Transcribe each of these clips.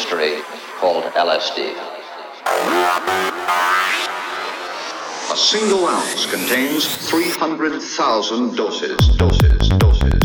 mystery called LSD. A single ounce contains 300,000 doses, doses, doses.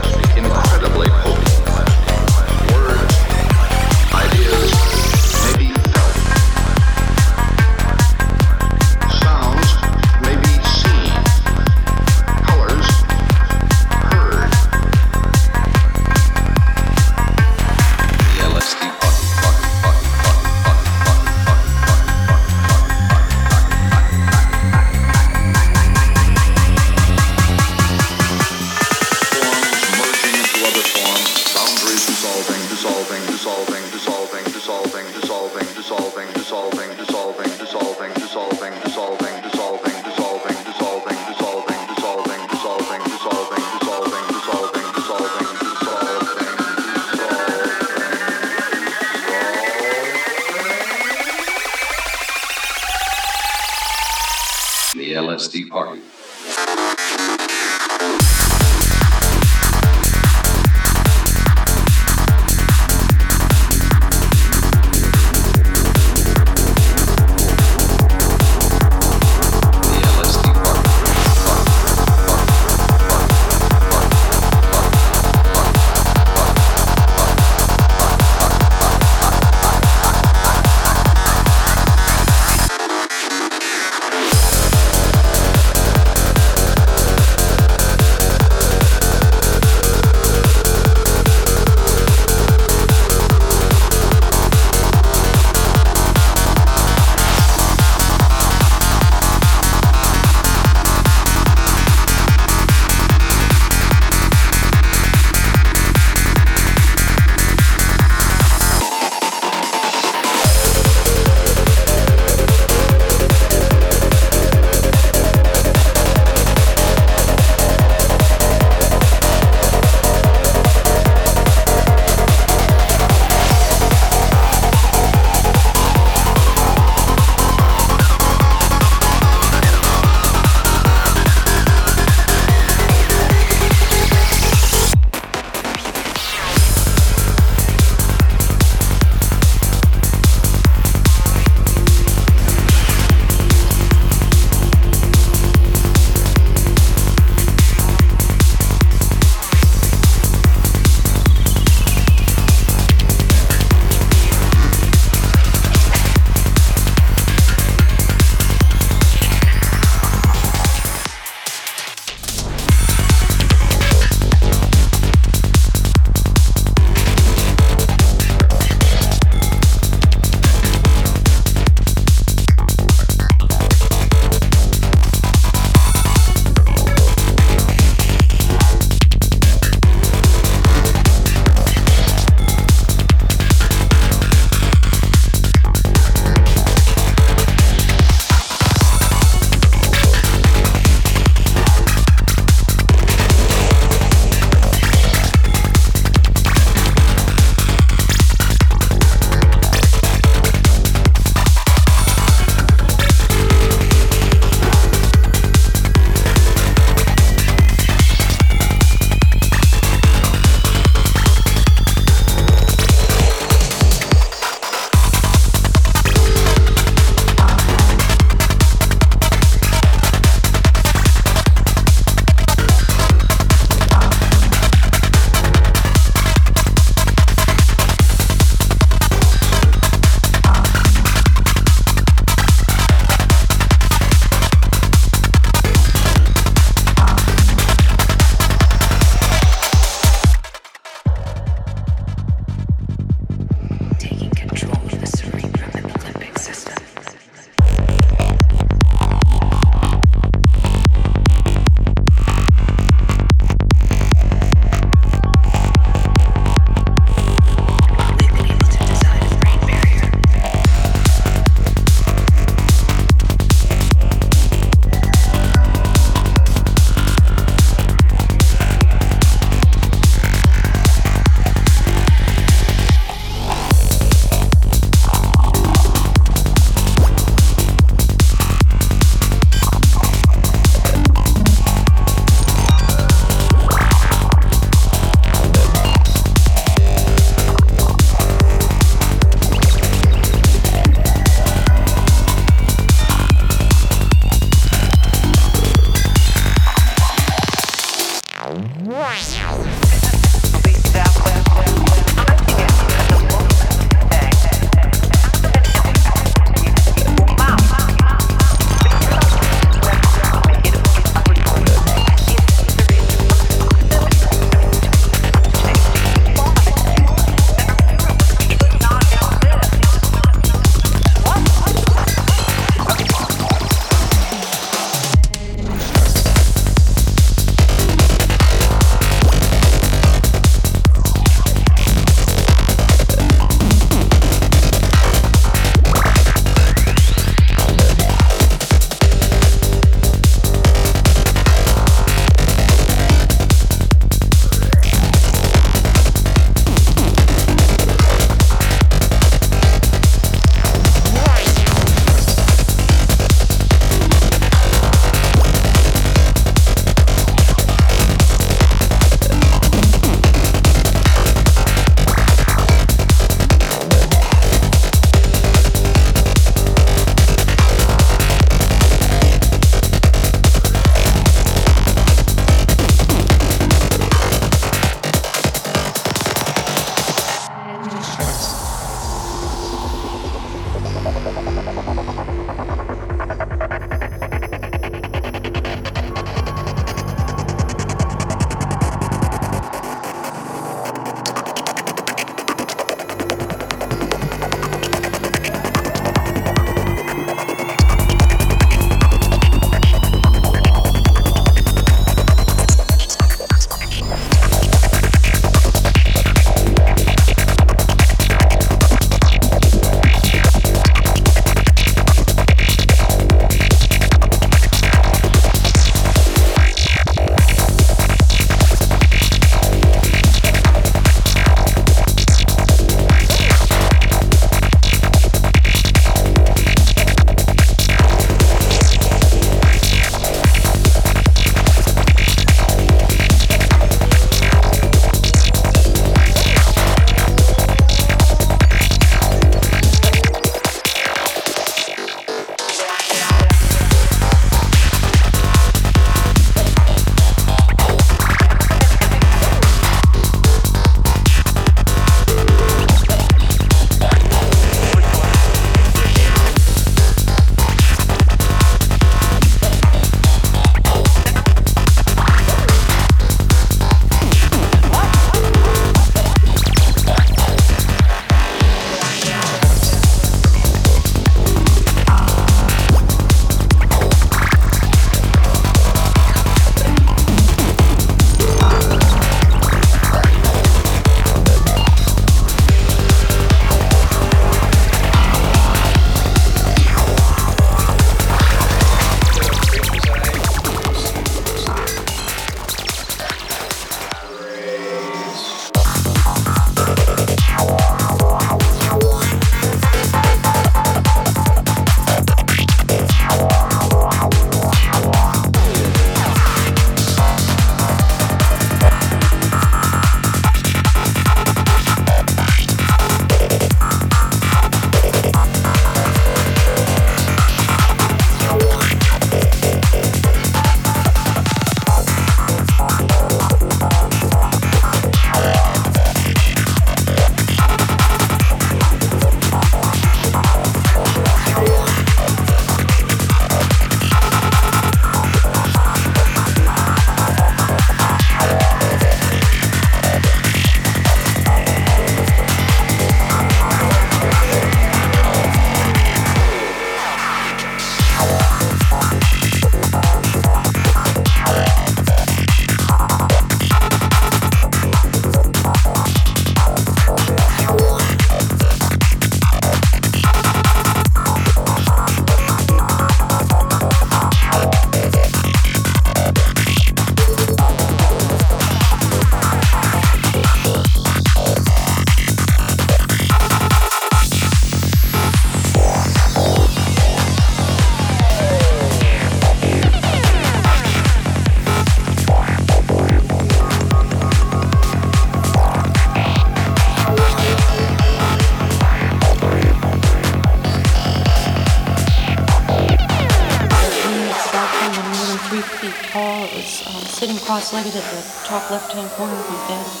Cross-legged at the top left-hand corner of my bed.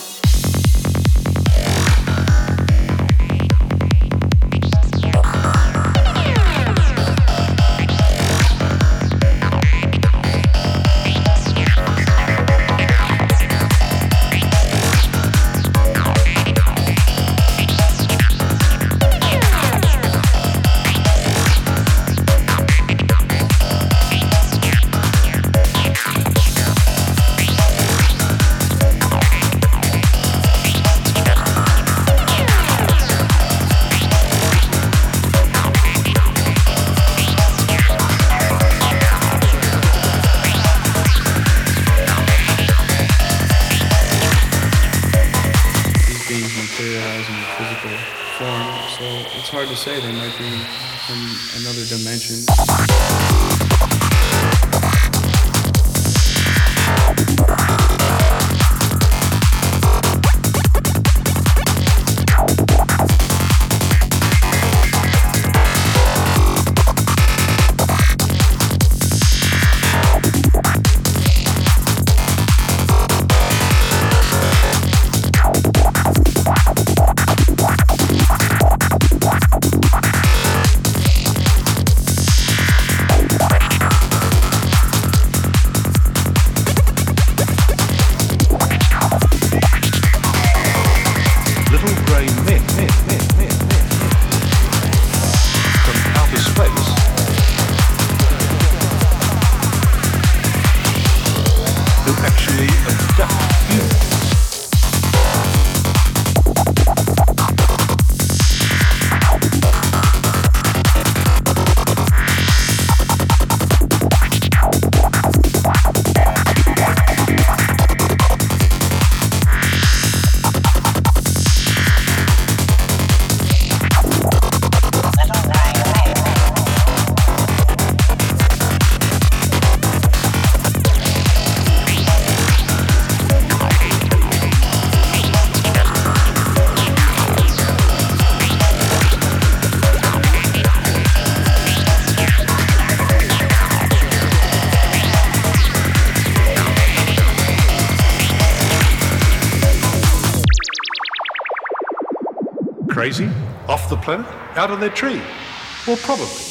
Planet? Out of their tree? Well, probably.